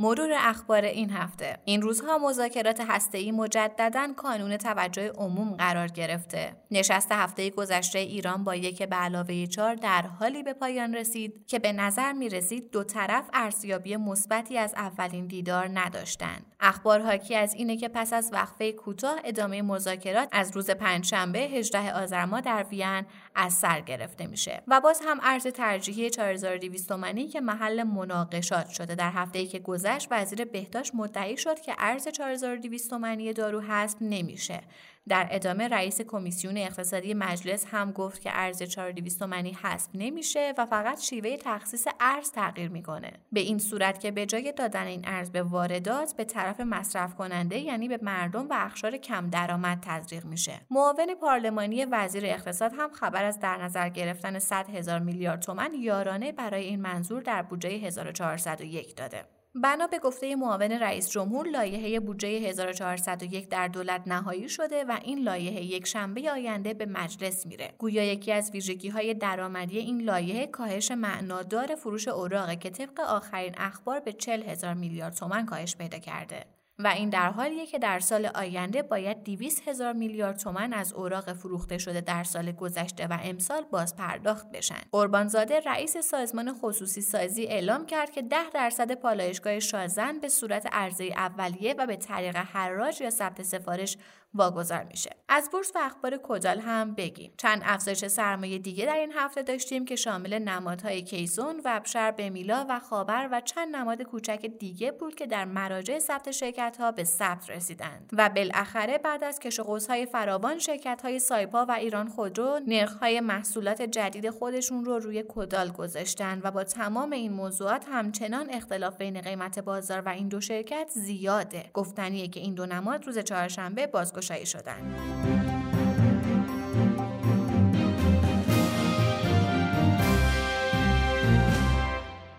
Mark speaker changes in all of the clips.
Speaker 1: مرور اخبار این هفته. این روزها مذاکرات هسته‌ای مجددا کانون توجه عموم قرار گرفته. نشست هفته گذشته ایران با یک به علاوه چهار در حالی به پایان رسید که به نظر می رسید دو طرف ارزیابی مثبتی از اولین دیدار نداشتند. اخبار حاکی از اینه که پس از وقفه کوتاه ادامه مذاکرات از روز پنجشنبه 18 آذر در وین از سر گرفته میشه. و باز هم ارز ترجیحی 4200 تومانی که محل مناقشات شده. در هفته ای که گذشت وزیر بهداشت مدعی شد که ارز 4200 تومانی دارو حذف نمیشه. در ادامه رئیس کمیسیون اقتصادی مجلس هم گفت که ارز 4200 تومانی حذف نمیشه و فقط شیوه تخصیص ارز تغییر می‌کنه. به این صورت که به جای دادن این ارز به واردات به طرف مصرف کننده یعنی به مردم و اخشار کم درآمد تزریق میشه. معاون پارلمانی وزیر اقتصاد هم خبر از در نظر گرفتن 100 هزار میلیارد تومن یارانه برای این منظور در بودجه 1401 داده. بنا به گفته معاون رئیس جمهور لایحه بودجه 1401 در دولت نهایی شده و این لایحه یک شنبه آینده به مجلس میره. گویا یکی از ویژگی های درآمدی این لایحه کاهش معنادار فروش اوراقه که طبق آخرین اخبار به 40 هزار میلیارد تومن کاهش پیدا کرده. و این در حالیه که در سال آینده باید 200 هزار میلیارد تومن از اوراق فروخته شده در سال گذشته و امسال باز پرداخت بشن. قربانزاده رئیس سازمان خصوصی سازی اعلام کرد که 10 درصد پالایشگاه شازن به صورت عرضه اولیه و به طریق حراج یا ثبت سفارش واگذار میشه. از بورس و اخبار کدال هم بگیم. چند افزایش سرمایه دیگه در این هفته داشتیم که شامل نمادهای کیزون وبشر بمیلا و خابر و چند نماد کوچک دیگه بود که در مراجع ثبت شرکت ها به ثبت رسیدند. و بالاخره بعد از کش های فراوان شرکت های سایپا و ایران خودرو نرخ های محصولات جدید خودشون رو روی کدال گذاشتن و با تمام این موضوعات همچنان اختلاف بین قیمت بازار و این دو شرکت زیاده. گفتنیه که این دو نماد روز چهارشنبه باز بازگشایی شدند.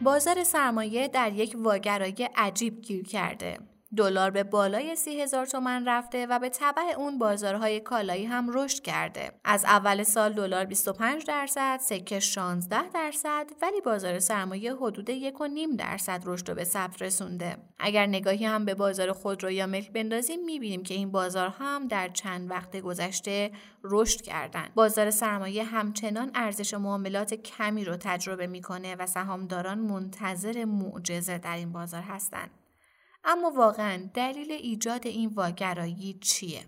Speaker 1: بازار سرمایه در یک واگرایی عجیب گیر کرده. دلار به بالای سی هزار تومن رفته و به طبع اون بازارهای کالایی هم رشد کرده. از اول سال دلار 25 درصد، سکه 16 درصد ولی بازار سرمایه حدود 1.5 درصد رشد رو به ثبت رسونده. اگر نگاهی هم به بازار خودرو یا ملک بندازیم می‌بینیم که این بازار هم در چند وقت گذشته رشد کردن. بازار سرمایه همچنان ارزش معاملات کمی رو تجربه می‌کنه و سهامداران منتظر معجزه در این بازار هستند. اما واقعا دلیل ایجاد این واگرایی چیه؟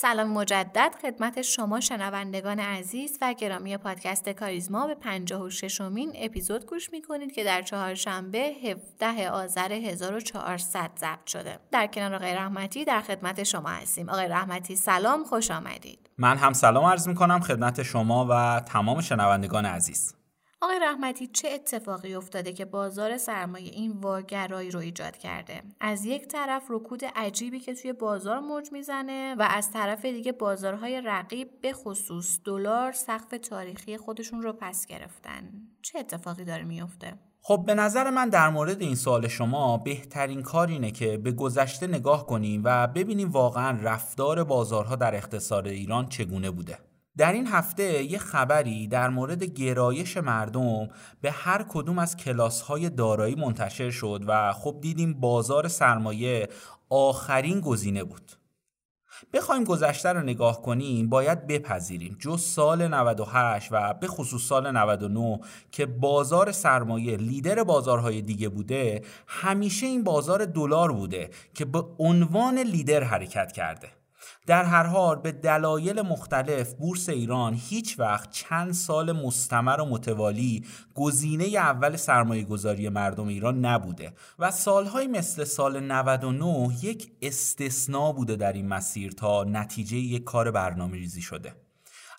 Speaker 1: سلام مجدد خدمت شما شنوندگان عزیز و گرامی پادکست کاریزما به 56 مین اپیزود گوش می‌کنید که در چهارشنبه 17 آذر 1400 ضبط شده. در کنار آقای رحمتی در خدمت شما هستیم. آقای رحمتی سلام خوش آمدید.
Speaker 2: من هم سلام عرض می‌کنم خدمت شما و تمام شنوندگان عزیز.
Speaker 1: آقای رحمتی چه اتفاقی افتاده که بازار سرمایه این واگرایی رو ایجاد کرده؟ از یک طرف رکود عجیبی که توی بازار موج می‌زنه و از طرف دیگه بازارهای رقیب به خصوص دلار سقف تاریخی خودشون رو پس گرفتن. چه اتفاقی داره میفته
Speaker 2: خب به نظر من در مورد این سوال شما بهترین کار اینه که به گذشته نگاه کنیم و ببینیم واقعا رفتار بازارها در اقتصاد ایران چگونه بوده. در این هفته یه خبری در مورد گرایش مردم به هر کدوم از کلاس های دارایی منتشر شد و خب دیدیم بازار سرمایه آخرین گزینه بود. بخوایم گذشته رو نگاه کنیم باید بپذیریم. جز سال 98 و به خصوص سال 99 که بازار سرمایه لیدر بازارهای دیگه بوده همیشه این بازار دلار بوده که به عنوان لیدر حرکت کرده. در هر حال به دلایل مختلف بورس ایران هیچ وقت چند سال مستمر و متوالی گزینه اول سرمایه گذاری مردم ایران نبوده و سالهای مثل سال 99 یک استثناء بوده در این مسیر تا نتیجه یک کار برنامه ریزی شده.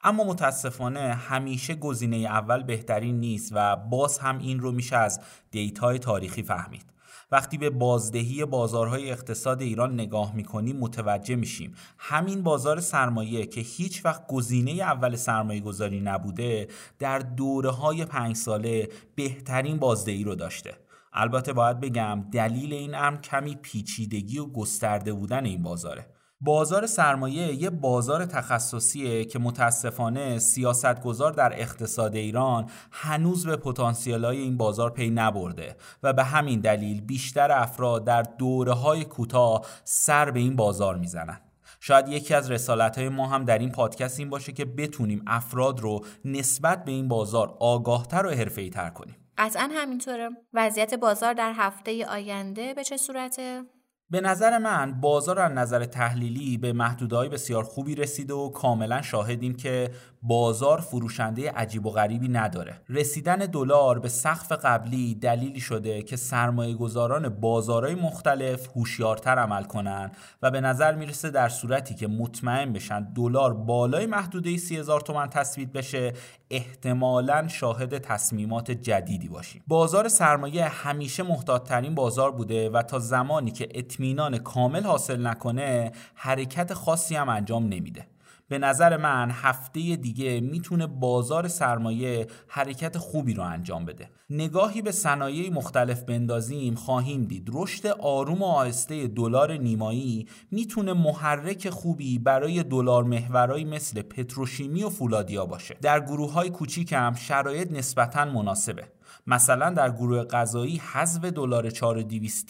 Speaker 2: اما متاسفانه همیشه گزینه اول بهترین نیست و باز هم این رو میشه از دیتای تاریخی فهمید. وقتی به بازدهی بازارهای اقتصاد ایران نگاه می‌کنیم متوجه میشیم. همین بازار سرمایه که هیچ وقت گزینه اول سرمایه گذاری نبوده در دوره های پنج ساله بهترین بازدهی رو داشته. البته باید بگم دلیل این امر کمی پیچیدگی و گسترده بودن این بازاره. بازار سرمایه یه بازار تخصصیه که متاسفانه سیاستگزار در اقتصاد ایران هنوز به پتانسیلای این بازار پی نبرده و به همین دلیل بیشتر افراد در دوره های کوتاه سر به این بازار می‌زنن. شاید یکی از رسالت های ما هم در این پادکست این باشه که بتونیم افراد رو نسبت به این بازار آگاهتر و حرفه‌ای تر کنیم.
Speaker 1: قطعا همینطوره. وضعیت بازار در هفته آینده به چه صورته؟
Speaker 2: به نظر من بازار از نظر تحلیلی به محدودهای بسیار خوبی رسیده و کاملا شاهدیم که بازار فروشنده عجیب و غریبی نداره. رسیدن دلار به سقف قبلی دلیلی شده که سرمایه گذاران بازارهای مختلف هوشیارتر عمل کنند و به نظر می‌رسه در صورتی که مطمئن بشن دلار بالای محدوده 30000 تومان تثبیت بشه احتمالا شاهد تصمیمات جدیدی باشیم. بازار سرمایه همیشه محتاطترین بازار بوده و تا زمانی که اطمینان کامل حاصل نکنه حرکت خاصی هم انجام نمیده. به نظر من هفته دیگه می‌تونه بازار سرمایه حرکت خوبی رو انجام بده. نگاهی به صنایع مختلف بندازیم خواهیم دید. رشد آروم و آهسته دلار نیمایی می‌تونه محرک خوبی برای دلار محورایی مثل پتروشیمی و فولادیا باشه. در گروه های کوچیک هم شرایط نسبتا مناسبه. مثلا در گروه غذایی حذف دلار 4200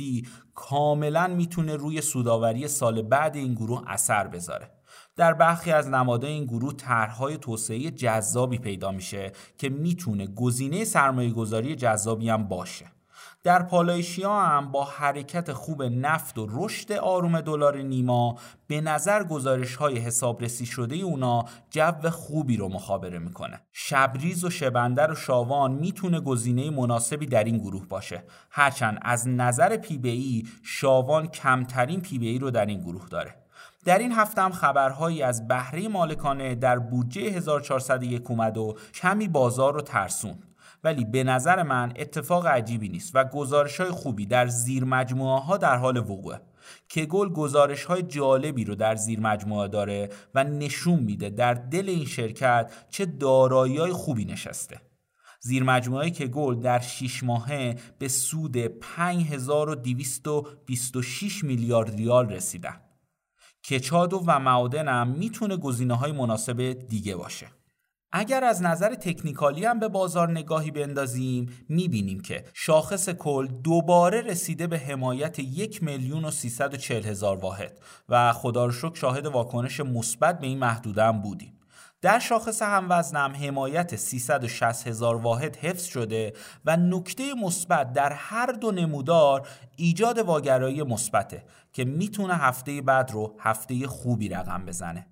Speaker 2: کاملا می‌تونه روی سوداوری سال بعد این گروه اثر بذاره. در برخی از نمادهای این گروه طرحهای توسعه جذابی پیدا میشه که می‌تونه گزینه سرمایه گذاری جذابی هم باشه. در پالایشیا هم با حرکت خوب نفت و رشد آروم دلار نیما به نظر گزارش های حسابرسی شده اونا جو خوبی رو مخابره می‌کنه. شبریز و شبندر و شاوان می‌تونه گزینه مناسبی در این گروه باشه. هرچند از نظر پی بی شاوان کمترین پی بی رو در این گروه داره. در این هفته هم خبرهایی از بهره مالکانه در بودجه 1401 اومد و کمی بازار رو ترسون ولی به نظر من اتفاق عجیبی نیست و گزارش های خوبی در زیر مجموعه ها در حال وقوعه. که گل گزارش های جالبی رو در زیر مجموعه داره و نشون میده در دل این شرکت چه دارایی خوبی نشسته. زیر مجموعه که گل در 6 ماهه به سود 5226 میلیارد ریال رسیدن کچادو و معادن هم می‌تونه گزینه های مناسب دیگه باشه. اگر از نظر تکنیکالی هم به بازار نگاهی بندازیم می‌بینیم که شاخص کل دوباره رسیده به حمایت یک میلیون و هزار واحد و خدا رو شاهد واکنش مثبت به این محدوده هم بودیم. در شاخص هموزنم حمایت 360 هزار واحد حفظ شده و نکته مثبت در هر دو نمودار ایجاد واگرایی مثبته که می‌تونه هفته بعد رو هفته خوبی رقم بزنه.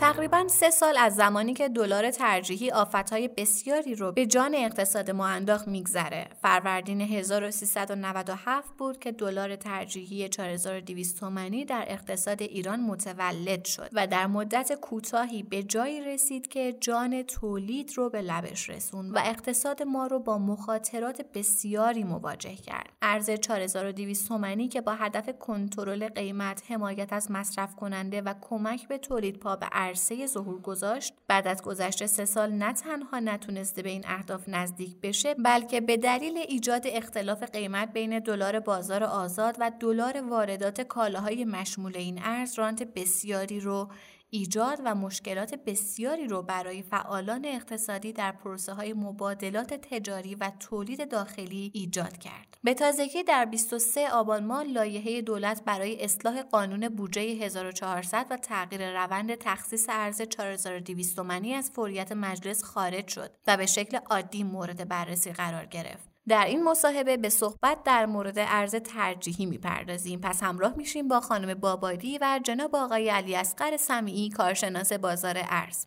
Speaker 1: تقریبا سه سال از زمانی که دلار ترجیحی آفتهای بسیاری رو به جان اقتصاد ما انداخت میگذره. فروردین 1397 بود که دلار ترجیحی 4200 تومانی در اقتصاد ایران متولد شد و در مدت کوتاهی به جایی رسید که جان تولید رو به لبش رسون و اقتصاد ما رو با مخاطرات بسیاری مواجه کرد. ارز 4200 تومانی که با هدف کنترل قیمت حمایت از مصرف کننده و کمک به تولید پا به عرصه ظهور گذاشت. بعد از گذشته سه سال نه تنها نتونسته به این اهداف نزدیک بشه بلکه به دلیل ایجاد اختلاف قیمت بین دلار بازار آزاد و دلار واردات کالاهای مشمول این ارز رانت بسیاری رو ایجاد و مشکلات بسیاری رو برای فعالان اقتصادی در پروسه های مبادلات تجاری و تولید داخلی ایجاد کرد. به تازگی در 23 آبان ماه لایحه دولت برای اصلاح قانون بودجه 1400 و تغییر روند تخصیص ارز 4200 تومانی از فوریت مجلس خارج شد و به شکل عادی مورد بررسی قرار گرفت. در این مصاحبه به صحبت در مورد ارز ترجیحی می‌پردازیم. پس همراه میشیم با خانم بابادی و جناب آقای علی اصغر سمیعی کارشناس بازار ارز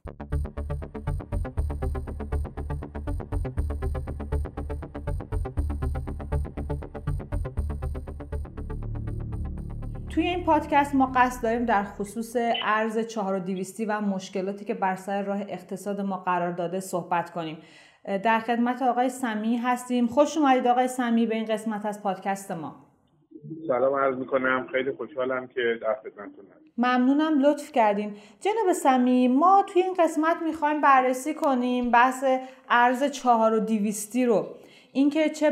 Speaker 3: توی این پادکست ما قصد داریم در خصوص ارز 4200 و مشکلاتی که بر سر راه اقتصاد ما قرار داده صحبت کنیم. در خدمت آقای سمی هستیم. خوش اومدید آقای سمی به این قسمت از پادکست ما.
Speaker 4: سلام عرض می‌کنم. خیلی خوشحالم که در خدمتتون
Speaker 3: ممنونم لطف کردین. جناب سمی ما توی این قسمت می‌خوایم بررسی کنیم بحث ارز چهار و دیویستی رو. اینکه چه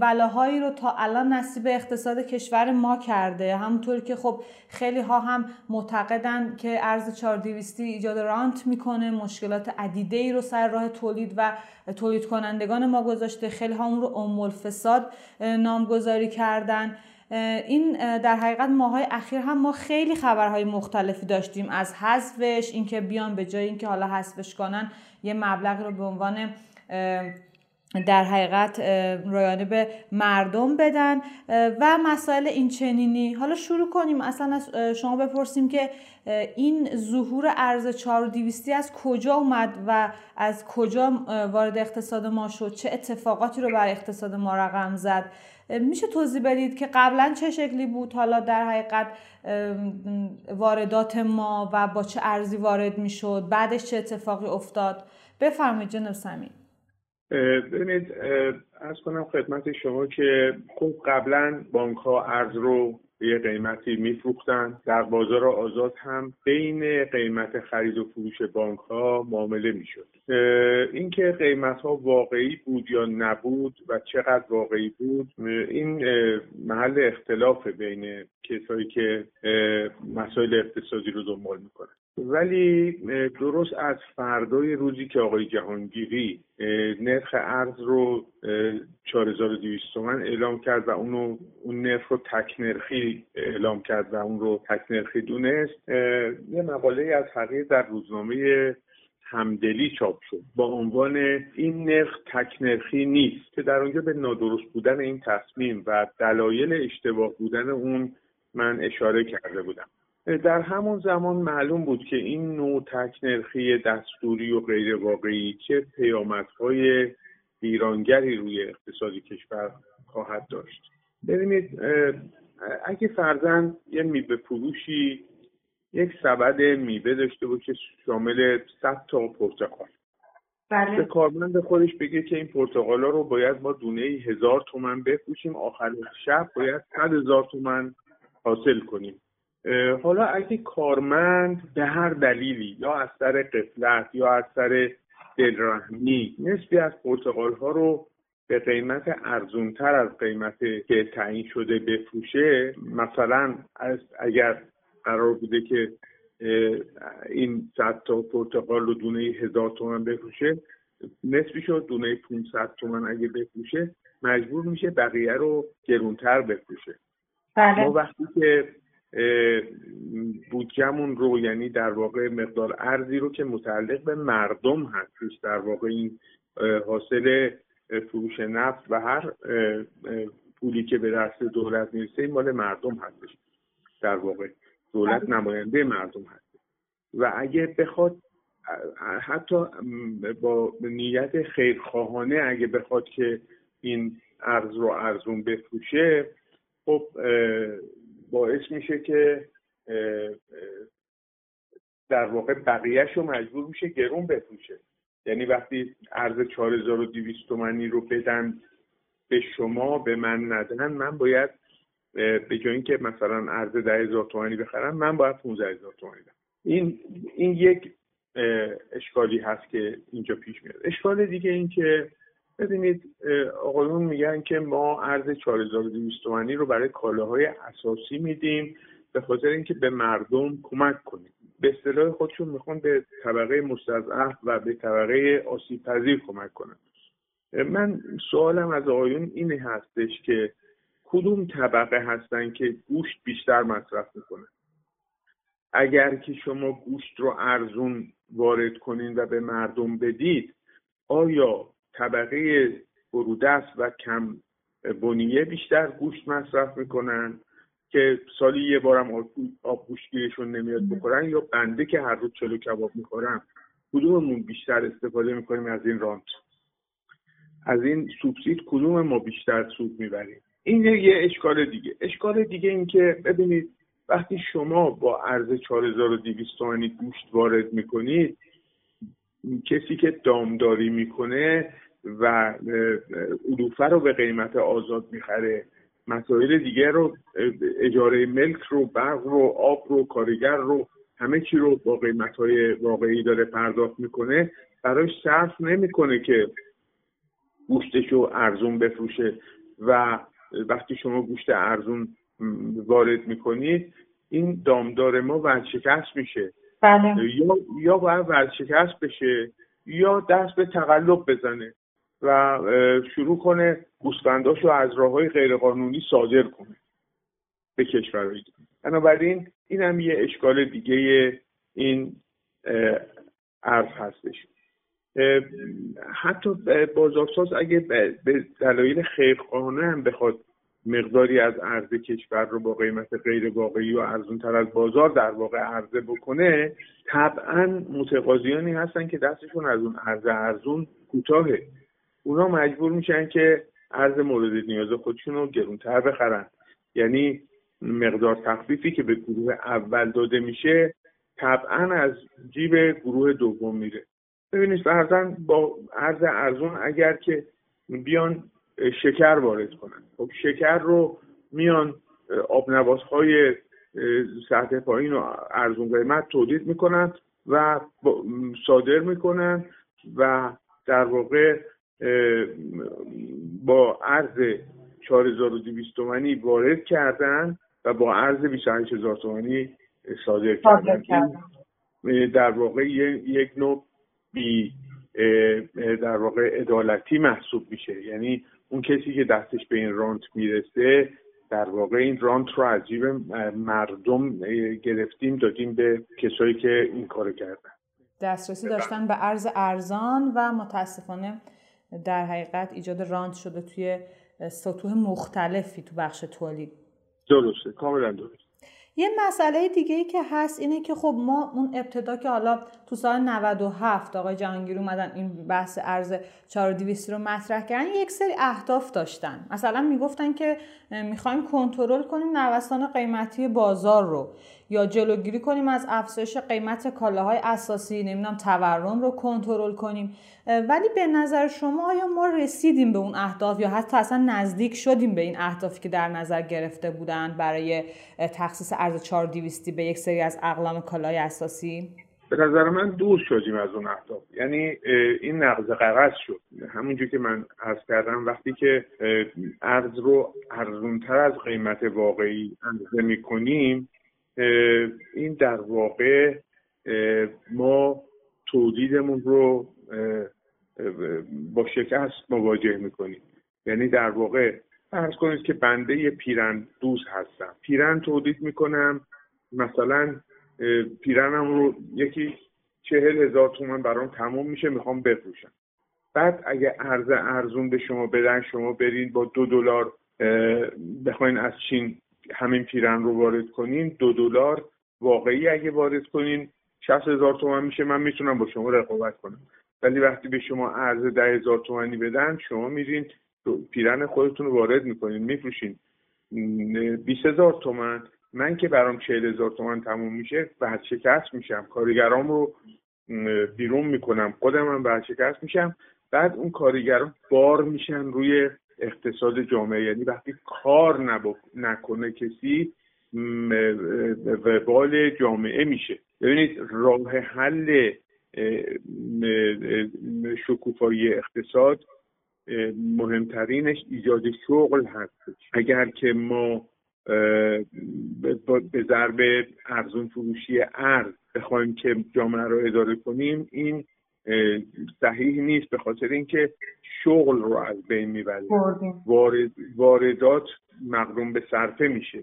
Speaker 3: بلاهایی رو تا الان نصیب اقتصاد کشور ما کرده. همونطور که خب خیلی ها هم معتقدن که ارز 4200 ایجاد رانت می‌کنه مشکلات عدیده ای رو سر راه تولید و تولید کنندگان ما گذاشته. خیلی ها اون رو ام الفساد نامگذاری کردن. این در حقیقت ماهای اخیر هم ما خیلی خبرهای مختلفی داشتیم. از حذفش اینکه بیان به جای اینکه حالا حذفش کنن یه مبلغ رو به عنوان در حقیقت رایانه به مردم بدن و مسائل این چنینی حالا شروع کنیم اصلا از شما بپرسیم که این ظهور ارز 4200 از کجا اومد و از کجا وارد اقتصاد ما شد؟ چه اتفاقاتی رو بر اقتصاد ما رقم زد؟ میشه توضیح بدید که قبلا چه شکلی بود؟ حالا در حقیقت واردات ما و با چه ارزی وارد می‌شد؟ بعدش چه اتفاقی افتاد؟ بفرمایید جناب سمین
Speaker 4: ببینید از کنم خدمت شما که خب قبلا بانک ها ارز رو به قیمتی میفروختن. در بازار آزاد هم بین قیمت خرید و فروش بانک ها معامله می‌شد. اینکه قیمت ها واقعی بود یا نبود و چقدر واقعی بود این محل اختلاف بین کسایی که مسائل اقتصادی رو دنبال می‌کنن ولی درست از فردای روزی که آقای جهانگیری نرخ ارز رو 4200 تومن اعلام کرد و اونو اون نرخ رو تک نرخی اعلام کرد و اون رو تک نرخی دونست. یه مقاله از حقیق در روزنامه همدلی چاپ شد با عنوان این نرخ تک نرخی نیست که در اونجا به نادرست بودن این تصمیم و دلایل اشتباه بودن اون من اشاره کرده بودم. در همون زمان معلوم بود که این نوع تکنرخی دستوری و غیر واقعی چه پیامدهای ویرانگری روی اقتصادی کشور خواهد داشت. ببینید اگه فرزن یه میوه فروشی یک سبد میوه داشته باشه شامل 100 تا پرتقال. بله. به کارمند خودش بگه که این پرتقالا رو باید ما دونه هزار تومن بفروشیم آخر شب باید صد هزار تومن حاصل کنیم. حالا اگه کارمند به هر دلیلی یا از سر قفلت یا از سر دلرحمی نسبی از پرتقال ها رو به قیمت ارزونتر از قیمت که تعیین شده بفروشه مثلا از اگر قرار بوده که این صد تا پرتقال رو دونه هزار تومن بفروشه نسبی شد دونه 500 تومن اگه بفروشه مجبور میشه بقیه رو گرونتر بفروشه بله. ما وقتی که بودجمون رو یعنی در واقع مقدار ارزی رو که متعلق به مردم هستش در واقع این حاصل فروش نفت و هر پولی که به دست دولت می‌رسه مال مردم هستش در واقع دولت بله. نماینده مردم هست و اگه بخواد حتی با نیت خیرخواهانه اگه بخواد که این ارز رو ارزون بفروشه خب باعث میشه که در واقع بقیهش رو مجبور میشه گرون بفروشه. یعنی وقتی ارز 4200 تومنی رو بدن به شما به من ندن من باید به جای اینکه مثلا ارز 10000 تومانی بخرم من باید 15000 تومانی بدم. این این یک اشکالی هست که اینجا پیش میاد. اشکال دیگه این که ببینید آقایون میگن که ما ارز 4200 تومانی رو برای کالاهای اساسی میدیم به خاطر اینکه به مردم کمک کنیم. به اصطلاح خودشون می‌خوان به طبقه مستضعف و به طبقه آسیب پذیر کمک کنن. من سوالم از آقایون اینه هستش که کدوم طبقه هستن که گوشت بیشتر مصرف می‌کنن؟ اگر که شما گوشت رو ارزون وارد کنین و به مردم بدید آیا طبقه فرودست و کم بنیه بیشتر گوشت مصرف می‌کنن که سالی یه بارم آب گوشتگیرشون نمیاد بخورن یا بنده که هر روز چلو کباب می‌خورم کدوممون بیشتر استفاده می‌کنیم از این رانت؟ از این سوبسید کدوم ما بیشتر سود می‌بریم؟ این یه اشکال دیگه. اشکال دیگه این که ببینید وقتی شما با ارز 4200 تومانی گوشت وارد می‌کنید کسی که دامداری می‌کنه و علوفه رو به قیمت آزاد می‌خره. مسائل دیگر رو اجاره ملک رو برق رو آب رو کارگر رو همه چی رو با قیمت های واقعی داره پرداخت می‌کنه. براش صرف نمی‌کنه که گوشتش رو ارزون بفروشه و وقتی شما گوشت ارزون وارد می‌کنید این دامدار ما ورشکست میشه.
Speaker 3: بله.
Speaker 4: یا یا باید ورشکست بشه یا دست به تقلب بزنه. و شروع کنه گوسفنداش رو از راه های غیرقانونی صادر کنه به کشورهای بنابراین این هم یه اشکال دیگه این ارز هستش. حتی بازارساز اگه به دلایل خیرخواهانه هم بخواد مقداری از ارز کشور رو با قیمت غیر واقعی و ارزون تر از بازار در واقع عرضه بکنه طبعا متقاضیانی هستن که دستشون از اون ارز ارزون کوتاهه. اونا مجبور میشن که ارز مورد نیاز خودشون رو گرونتر بخرن. یعنی مقدار تخفیفی که به گروه اول داده میشه طبعا از جیب گروه دوم میره. ببینید فرزن با ارز ارزون اگر که بیان شکر وارد کنن. خب شکر رو میان آب های سطح پایین و ارزون قیمت تولید می‌کنن و صادر می‌کنن و در واقع با ارز 4200 تومانی وارد کردن و با ارز 28000 تومانی صادر کردن. در واقع یک نوع بی در واقع عدالتی محسوب میشه. یعنی اون کسی که دستش به این رانت می‌رسه در واقع این رانت رو از جیب مردم گرفتیم دادیم به کسایی که این کار کردن.
Speaker 3: دسترسی داشتن به ارز ارزان و متاسفانه در حقیقت ایجاد رانت شده توی سطوح مختلفی تو بخش تولید.
Speaker 4: درسته کاملا درست
Speaker 3: یه مسئله دیگه ای که هست اینه که خب ما اون ابتدا که حالا تو سال 97 آقای جهانگیر اومدن این بحث ارز 4200 رو مطرح کردن یک سری اهداف داشتن. مثلا می‌گفتن که می‌خوایم کنترل کنیم نوسان قیمتی بازار رو. یا جلوگیری کنیم از افزایش قیمت کالاهای اساسی نمی‌دونم تورم رو کنترل کنیم. ولی به نظر شما آیا ما رسیدیم به اون اهداف یا حتی اصلا نزدیک شدیم به این اهدافی که در نظر گرفته بودند برای تخصیص ارز 4200 به یک سری از اقلام کالای اساسی؟
Speaker 4: به نظر من دور شدیم از اون اهداف. یعنی این نقض قرض شد. همونجور که من عرض کردم وقتی که ارز رو ارزونتر از قیمت واقعی اندازه می‌کنیم این در واقع ما تولیدمون رو با شکست مواجه می‌کنیم. یعنی در واقع فرض کنید که بنده پیرن دوز هستم. پیرن تولید می‌کنم. مثلا پیرنم رو یکی چهل هزار تومن برام تموم میشه می‌خوام بفروشم. بعد اگه ارز ارزون به شما بدن شما برین با دو دلار بخواین از چین همین پیرن رو وارد کنین دو دلار واقعی اگه وارد کنین شست هزار تومن میشه من می‌تونم با شما رقابت کنم. ولی وقتی به شما ارز ده هزار تومنی بدن شما میرین پیرن خودتون رو وارد می‌کنین میفروشین. بیست هزار تومن. من که برام چهل هزار تومن تموم میشه شکست میشم. کارگرام رو بیرون می‌کنم. خودم هم شکست میشم. بعد اون کارگران بار میشن روی اقتصاد جامعه. یعنی وقتی کار نکنه کسی وبال جامعه میشه. ببینید راه حل شکوفایی اقتصاد مهمترینش ایجاد شغل هست اگر که ما به ضرب ارزون فروشی ارز بخوایم که جامعه رو اداره کنیم این صحیح نیست به خاطر اینکه شغل رو از بین می‌بره. وارد، واردات مقروم به صرفه میشه.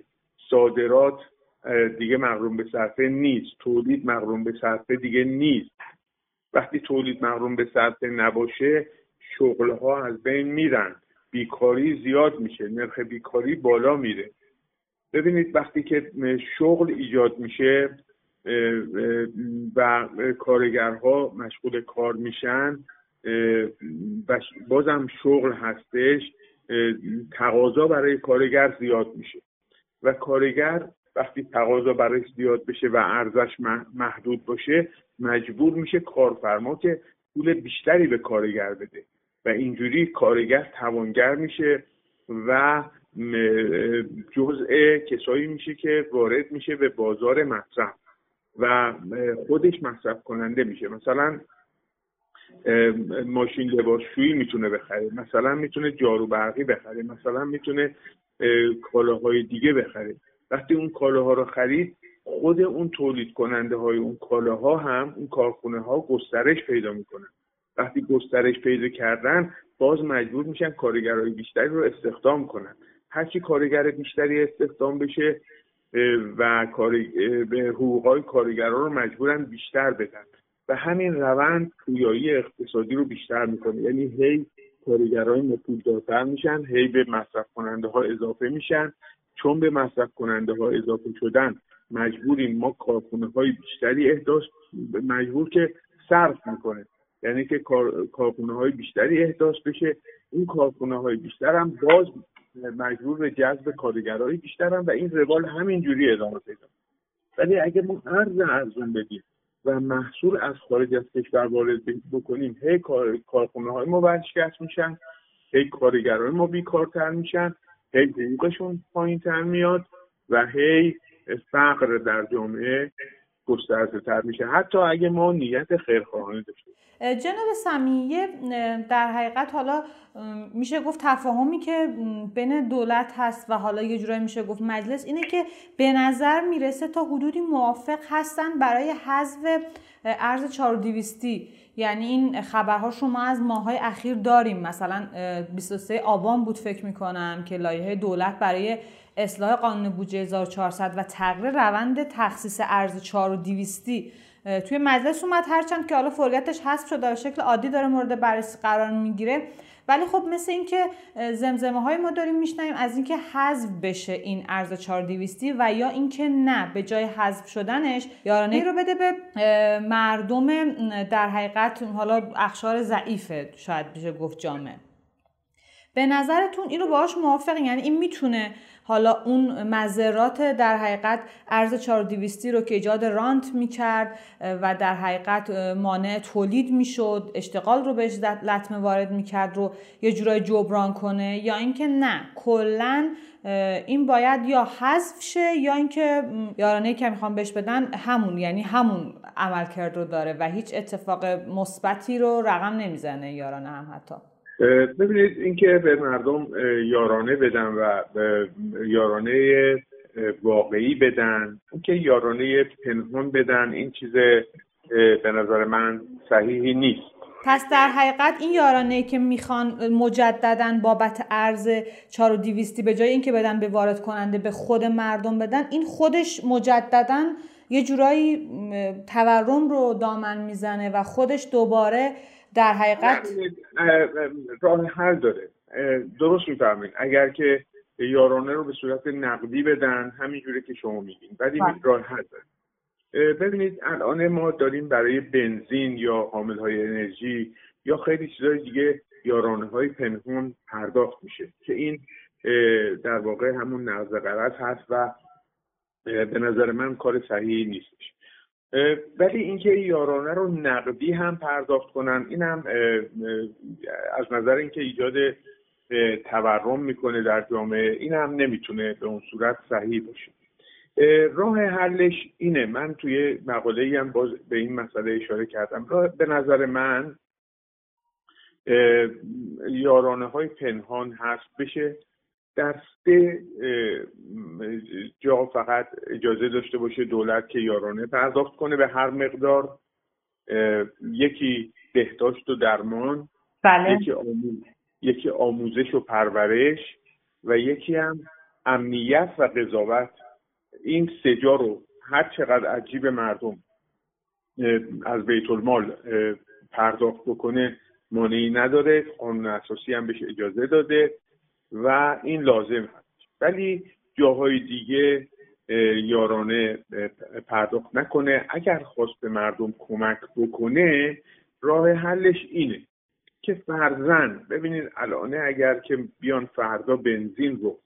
Speaker 4: صادرات دیگه مقروم به صرفه نیست. تولید مقروم به صرفه دیگه نیست. وقتی تولید مقروم به صرفه نباشه شغل ها از بین میرن. بیکاری زیاد میشه. نرخ بیکاری بالا میره. ببینید وقتی که شغل ایجاد میشه و کارگرها مشغول کار میشن. بازم شغل هستش. تقاضا برای کارگر زیاد میشه. و کارگر وقتی تقاضا برای زیاد بشه و ارزش محدود باشه مجبور میشه کارفرما که پول بیشتری به کارگر بده. و اینجوری کارگر توانگر میشه و جزء کسایی میشه که وارد میشه به بازار مصرف. و خودش مصرف کننده میشه. مثلا ماشین لباسشویی می‌تونه بخره. مثلا می‌تونه جارو برقی بخره. مثلا می‌تونه کالاهای دیگه بخره. وقتی اون کالاها رو خرید خود اون تولید کننده های اون کالاها هم اون کارخونه ها گسترش پیدا می‌کنن. وقتی گسترش پیدا کردن باز مجبور میشن کارگرای بیشتری رو استخدام کنن. هرچی کارگر بیشتری استخدام بشه و به حقوقای کارگران رو مجبورن بیشتر بدن. و همین روند پویایی اقتصادی رو بیشتر می‌کنه. یعنی هی کارگرای مپولدارتر میشن هی به مصرف کننده ها اضافه میشن. چون به مصرف کننده ها اضافه شدن مجبوریم ما کارخونه های بیشتری احداث مجبور که صرف می‌کنه. یعنی که کارخونه های بیشتری احداث بشه. این کارخونه های بیشتر هم باز مجبور به جذب کارگرای بیشتر هم و این روال همینجوری ادامه پیدا ولی اگه ما ارز ارزون بدیم و محصول از خارج از کشور وارد بکنیم هی کارخونه های ما ورشکست میشن هی کارگرای ما بیکارتر میشن هی حقوقشون پایین تر میاد و هی فقر در جامعه گسترده تر میشه. حتی اگه ما نیت خیرخواهانه داشته
Speaker 3: جناب سمیه در حقیقت حالا میشه گفت تفاهمی که بین دولت هست و حالا یه جورایی میشه گفت مجلس اینه که به نظر می‌رسه تا حدودی موافق هستن برای حذف ارز 4200 یعنی این خبرها شما از ماهای اخیر داریم. مثلا 23 آبان بود فکر می‌کنم که لایحه دولت برای اصلاح قانون بودجه 1400 و تغییر روند تخصیص ارز 4200 توی مجلس اومد هرچند که حالا فوریتش حذف شده و شکل عادی داره مورد بررسی قرار می‌گیره. ولی خب مثل اینکه زمزمه های ما داریم میشنویم از اینکه حذف بشه این ارز 4200 و یا اینکه نه به جای حذف شدنش یارانه رو بده به مردم در حقیقت حالا اخشار ضعیفه شاید بشه گفت جامعه به نظرتون این رو باهاش موافقین؟ یعنی این می‌تونه حالا اون مذرات در حقیقت ارز 4200 رو که ایجاد رانت می‌کرد و در حقیقت مانع تولید می‌شد اشتغال رو بهش لطمه وارد می‌کرد رو یه جورای جبران کنه یا اینکه نه کلا این باید یا حذف شه یا اینکه یارانه که می‌خوام بهش بدن همون یعنی همون عملکرد رو داره و هیچ اتفاق مثبتی رو رقم نمی‌زنه یارانه هم حتی.
Speaker 4: ببینید اینکه به مردم یارانه بدن و یارانه واقعی بدن اینکه یارانه پنهان بدن این چیز به نظر من صحیحی نیست.
Speaker 3: پس در حقیقت این یارانه که می‌خوان مجددا بابت ارز 4200 به جای اینکه بدن به وارد کننده به خود مردم بدن این خودش مجددا یه جورایی تورم رو دامن می‌زنه و خودش دوباره در حقیقت
Speaker 4: راه حل داره. درست می‌فهمین اگر که یارانه رو به صورت نقدی بدن همینجوره که شما میگین. ولی بله. راه حل داره. ببینید الان ما داریم برای بنزین یا حامل های انرژی یا خیلی چیزهای دیگه یارانه های پنهون پرداخت میشه که این در واقع همون نقض قرض هست و به نظر من کار صحیحی نیستش. ولی اینکه یارانه رو نقدی هم پرداخت کنن این هم از نظر اینکه ایجاد تورم می‌کنه در جامعه این هم نمی‌تونه به اون صورت صحیح باشه. راه حلش اینه. من توی مقاله هم باز به این مسئله اشاره کردم. به نظر من یارانه های پنهان هست. بشه در سه جا فقط اجازه داشته باشه دولت که یارانه پرداخت کنه. به هر مقدار یکی بهداشت و درمان
Speaker 3: بله.
Speaker 4: یکی, آموز... یکی آموزش و پرورش و یکی هم امنیت و قضاوت. این سه جا رو هر چقدر عجیب مردم از بیت المال پرداخت بکنه مانعی نداره. قانون اساسی هم بهش اجازه داده. و این لازم هست. ولی جاهای دیگه یارانه پرداخت نکنه. اگر خواست به مردم کمک بکنه راه حلش اینه که فرزن ببینید الانه اگر که بیان فردا بنزین رو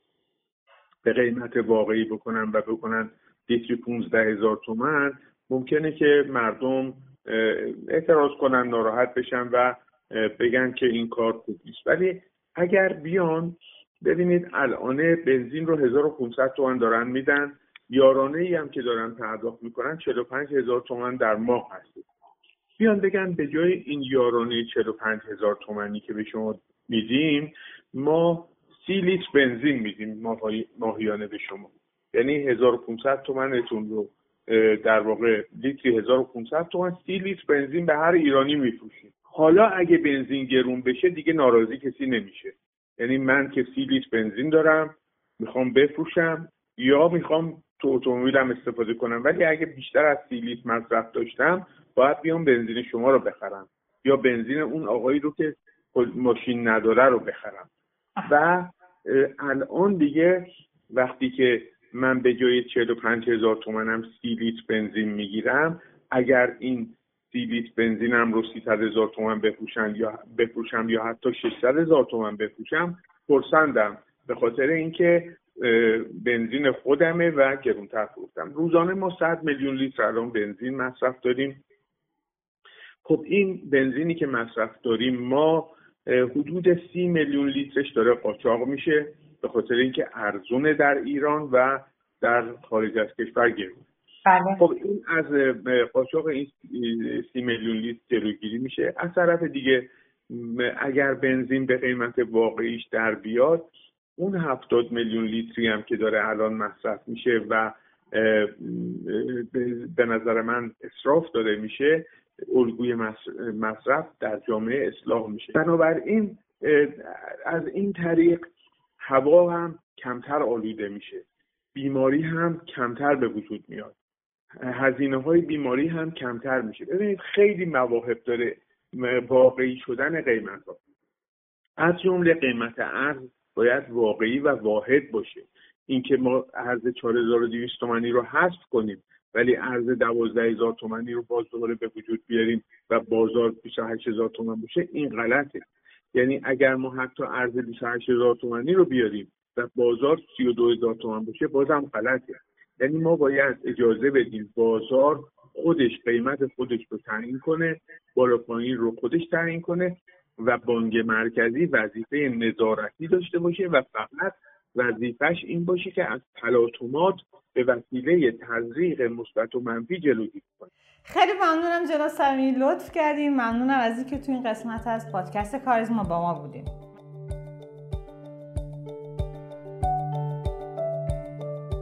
Speaker 4: به قیمت واقعی بکنن و بکنن لیتری 15 هزار تومن ممکنه که مردم اعتراض کنن ناراحت بشن و بگن که این کار خوب نیست. ولی اگر بیان ببینید الان بنزین رو 1500 تومن دارن میدن. یارانه ای هم که دارن پرداخت می‌کنن 45 هزار تومن در ماه هست بیان بگن به جای این یارانه 45 هزار تومنی که به شما میدیم ما سی لیتر بنزین میدیم ماهیانه به شما. یعنی 1500 تومنتون رو در واقع لیتری 1500 تومن سی لیتر بنزین به هر ایرانی میفروشیم. حالا اگه بنزین گرون بشه دیگه ناراضی کسی نمیشه. یعنی من که سی لیتر بنزین دارم می‌خوام بفروشم یا می‌خوام تو اتومبیلم استفاده کنم. ولی اگه بیشتر از سی لیتر مصرف داشتم باید بیام بنزین شما رو بخرم. یا بنزین اون آقایی رو که ماشین نداره رو بخرم. و الان دیگه وقتی که من به جای 45 هزار تومنم سی لیتر بنزین می‌گیرم اگر این سی لیتر بنزینم رو 300 هزار تومن بفروشم یا بفروشم یا حتی 600 هزار تومن بفروشم پرسندم. به خاطر اینکه بنزین خودمه و گرونتر فروختم. روزانه ما 100 میلیون لیتر الان بنزین مصرف داریم. خب این بنزینی که مصرف داریم ما حدود سی میلیون لیترش داره قاچاق میشه. به خاطر اینکه ارزونه در ایران و در خارج از کشور گرون.
Speaker 3: بله.
Speaker 4: خب این از قاچاق این سی میلیون لیتر جلوگیری میشه. از طرف دیگه اگر بنزین به قیمت واقعیش در بیاد اون هفتاد میلیون لیتری هم که داره الان مصرف میشه و به نظر من اصراف داره میشه الگوی مصرف در جامعه اصلاح میشه. بنابراین از این طریق هوا هم کمتر آلوده میشه. بیماری هم کمتر به وجود میاد. هزینه های بیماری هم کمتر میشه. ببینید خیلی مواهب داره واقعی شدن قیمت ها. از جمله قیمت ارز باید واقعی و واحد باشه. اینکه ما ارز 4200 تومانی رو حذف کنیم ولی ارز 12000 تومانی رو باز دوباره به وجود بیاریم و بازار 28000 تومان باشه این غلطه. یعنی اگر ما حتی ارز 28000 تومانی رو بیاریم و بازار 32000 تومان باشه بازم غلطه. یعنی ما باید اجازه بدیم بازار خودش قیمت خودش رو تعیین کنه بالا پایین رو خودش تعیین کنه و بانک مرکزی وظیفه نظارتی داشته باشه و فقط وظیفش این باشه که از تلاطمات به وسیله تزریق مثبت و منفی جلوگیری کنه.
Speaker 3: خیلی ممنونم جناب سمی لطف کردیم. ممنونم از اینکه تو این قسمت از پادکست کاریزما با ما بودیم